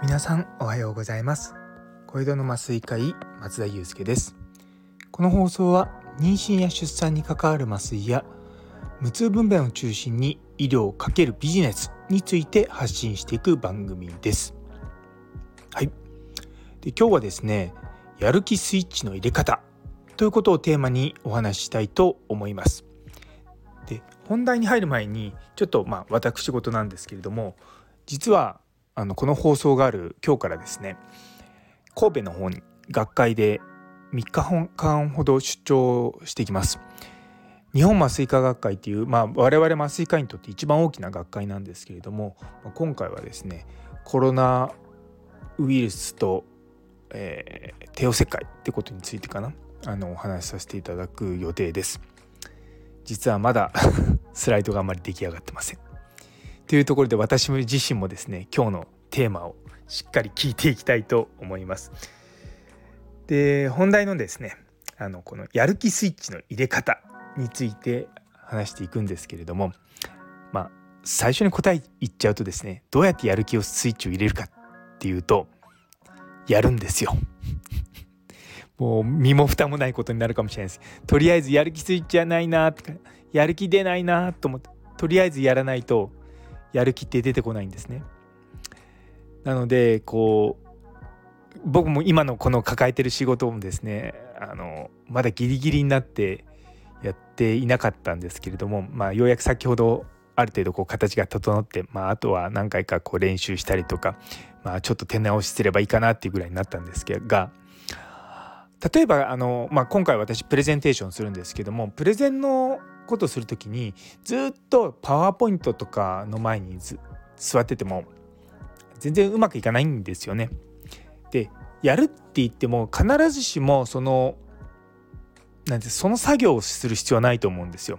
皆さんおはようございます。小江戸の麻酔科医松田祐介です。この放送は妊娠や出産に関わる麻酔や無痛分娩を中心に医療×ビジネスについて発信していく番組です。はい。で今日はですねやる気スイッチの入れ方ということをテーマにお話ししたいと思います。本題に入る前にちょっとまあ私事なんですけれども実はあのこの放送がある今日からですね神戸の方に学会で3日間ほど出張してきます。日本麻酔科学会っていう、まあ、我々麻酔科にとって一番大きな学会なんですけれども今回はですねコロナウイルスと、えー、帝王切開ってことについてかなあのお話しさせていただく予定です。実はまだスライドがあまり出来上がってません。というところで私自身もですね今日のテーマをしっかり聞いていきたいと思います。で本題のですねあのこのやる気スイッチの入れ方について話していくんですけれどもまあ最初に答え言っちゃうとですねどうやってやる気をスイッチを入れるかっていうとやるんですよ。もう身も蓋もないことになるかもしれないです。とりあえずやる気スイッチはないなとかやる気出ないなと思ってとりあえずやらないとやる気って出てこないんですね。なのでこう僕も今のこの抱えてる仕事もですねあのまだギリギリになってやっていなかったんですけれども、まあ、ようやく先ほどある程度こう形が整って、まあ、あとは何回かこう練習したりとか、まあ、ちょっと手直しすればいいかなっていうぐらいになったんですが例えばあの、まあ、今回私プレゼンテーションするんですけどもプレゼンのことする時にずっとパワーポイントとかの前に座ってても全然うまくいかないんですよね。でやるって言っても必ずしもそのなんてその作業をする必要はないと思うんですよ。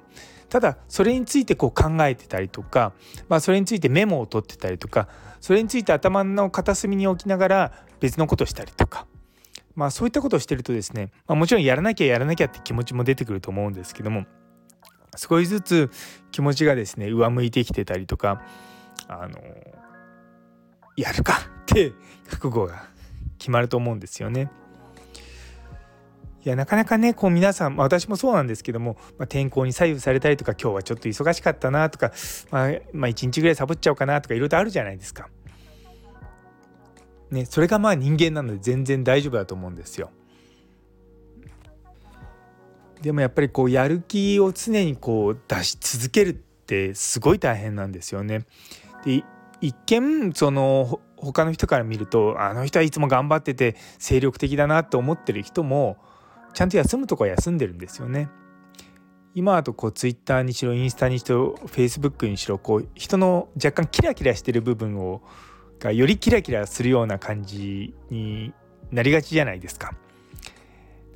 ただそれについてこう考えてたりとか、まあ、それについてメモを取ってたりとかそれについて頭の片隅に置きながら別のことしたりとか、まあ、そういったことをしてるとですね、まあ、もちろんやらなきゃやらなきゃって気持ちも出てくると思うんですけども少しずつ気持ちがですね上向いてきてたりとかあのやるかって覚悟が決まると思うんですよね。いやなかなかねこう皆さん、ま、私もそうなんですけども、まあ、天候に左右されたりとか今日はちょっと忙しかったなとか、まあ、まあ、1日ぐらいサボっちゃおうかなとかいろいろあるじゃないですか。ね、それがまあ人間なので全然大丈夫だと思うんですよ。でもやっぱりこうやる気を常にこう出し続けるってすごい大変なんですよね。で一見その他の人から見るとあの人はいつも頑張ってて精力的だなと思ってる人もちゃんと休むとこは休んでるんですよね。今だとこうツイッターにしろインスタにしろフェイスブックにしろこう人の若干キラキラしてる部分をがよりキラキラするような感じになりがちじゃないですか。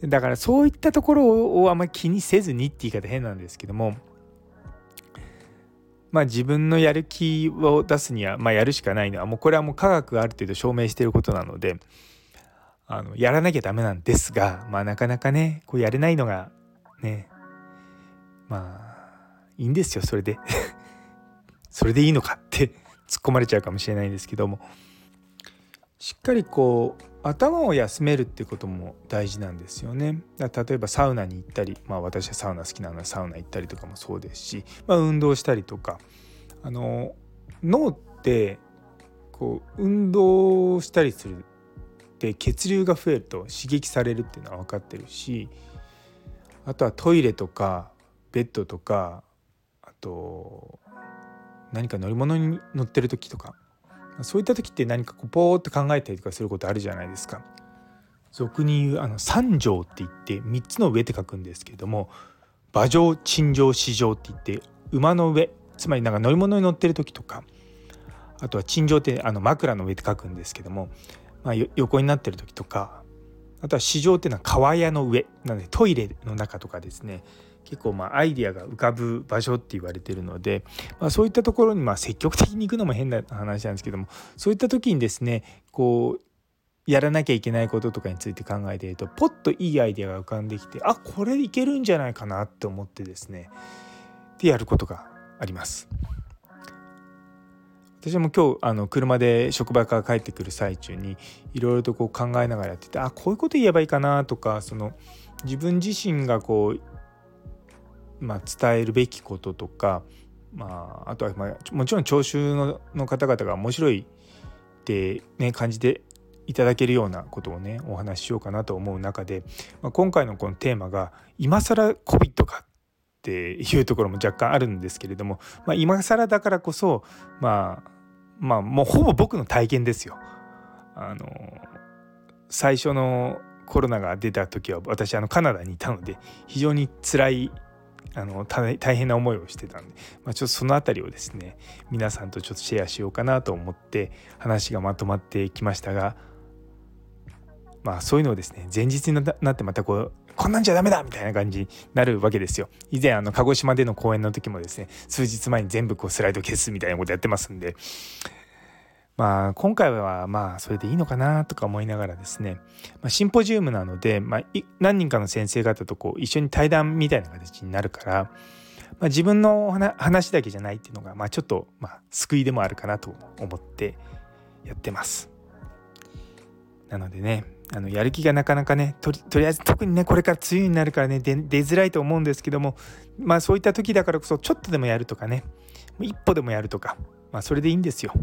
だからそういったところをあんまり気にせずにって言い方変なんですけどもまあ、自分のやる気を出すには、まあ、やるしかないのはもうこれはもう科学がある程度証明してることなのであのやらなきゃダメなんですが、まあ、なかなかねこうやれないのがねまあいいんですよそれで それでいいのかって突っ込まれちゃうかもしれないんですけどもしっかりこう頭を休めるってことも大事なんですよね。例えばサウナに行ったり、まあ、私はサウナ好きなのでサウナ行ったりとかもそうですし、まあ、運動したりとかあの脳ってこう運動したりするって血流が増えると刺激されるっていうのは分かってるしあとはトイレとかベッドとかあと何か乗り物に乗ってる時とかそういった時って何かこうポーって考えたりとかすることあるじゃないですか。俗に言うあの三条って言って3つの上って書くんですけども馬上陳上四条って言って馬の上つまりなんか乗り物に乗ってる時とかあとは陳上ってあの枕の上って書くんですけども、まあ、横になってる時とかあとは市場っていうのは川屋の上なのでトイレの中とかですね結構まあアイディアが浮かぶ場所って言われてるので、まあ、そういったところにまあ積極的に行くのも変な話なんですけどもそういった時にですねこうやらなきゃいけないこととかについて考えているとポッといいアイデアが浮かんできてあこれいけるんじゃないかなって思ってですねでやることがあります。私も今日あの車で職場から帰ってくる最中にいろいろとこう考えながらやっててあこういうこと言えばいいかなとかその自分自身がこう、まあ、伝えるべきこととか、まあ、あとは、まあ、もちろん聴衆のの方々が面白いって、ね、感じていただけるようなことをねお話ししようかなと思う中で、まあ、今回のこのテーマが「今更 COVID か」っていうところも若干あるんですけれども、まあ、今更だからこそまあまあもうほぼ僕の体験ですよ。あの最初のコロナが出た時は私あのカナダにいたので非常に辛いあの大変な思いをしてたんで、まあ、ちょっとその辺りをですね皆さんとちょっとシェアしようかなと思って話がまとまってきましたがまあそういうのをですね前日になってまたこうこんなんじゃダメだみたいな感じになるわけですよ。以前あの鹿児島での公演の時もですね数日前に全部こうスライド消すみたいなことやってますんでまあ今回はまあそれでいいのかなとか思いながらですね、まあ、シンポジウムなので、まあ、何人かの先生方とこう一緒に対談みたいな形になるから、まあ、自分の話だけじゃないっていうのが、まあ、ちょっとまあ救いでもあるかなと思ってやってます。なのでねあのやる気がなかなかねとりあえず特にねこれから梅雨になるからね出づらいと思うんですけどもまあそういった時だからこそちょっとでもやるとかね一歩でもやるとかまあそれでいいんですよ。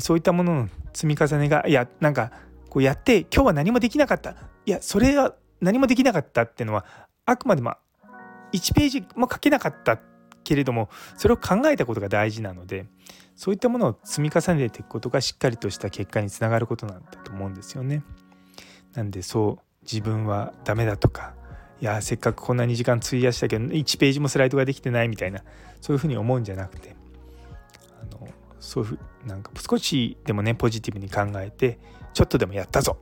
そういったものの積み重ねがいやなんかこうやって今日は何もできなかったいやそれは何もできなかったっていうのはあくまでも1ページも書けなかったけれどもそれを考えたことが大事なのでそういったものを積み重ねていくことがしっかりとした結果につながることなんだと思うんですよね。なんでそう自分はダメだとかいやせっかくこんなに時間費やしたけど1ページもスライドができてないみたいなそういうふうに思うんじゃなくてあのそういうふうなんか少しでもねポジティブに考えてちょっとでもやったぞ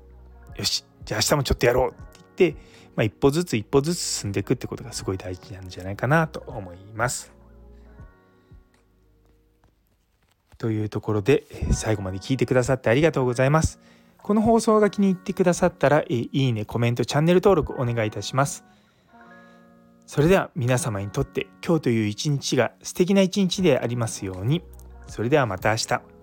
よしじゃあ明日もちょっとやろうって言って、まあ、一歩ずつ一歩ずつ進んでいくってことがすごい大事なんじゃないかなと思います。というところで最後まで聞いてくださってありがとうございます。この放送が気に入ってくださったら、いいね、コメント、チャンネル登録お願いいたします。それでは皆様にとって今日という一日が素敵な一日でありますように。それではまた明日。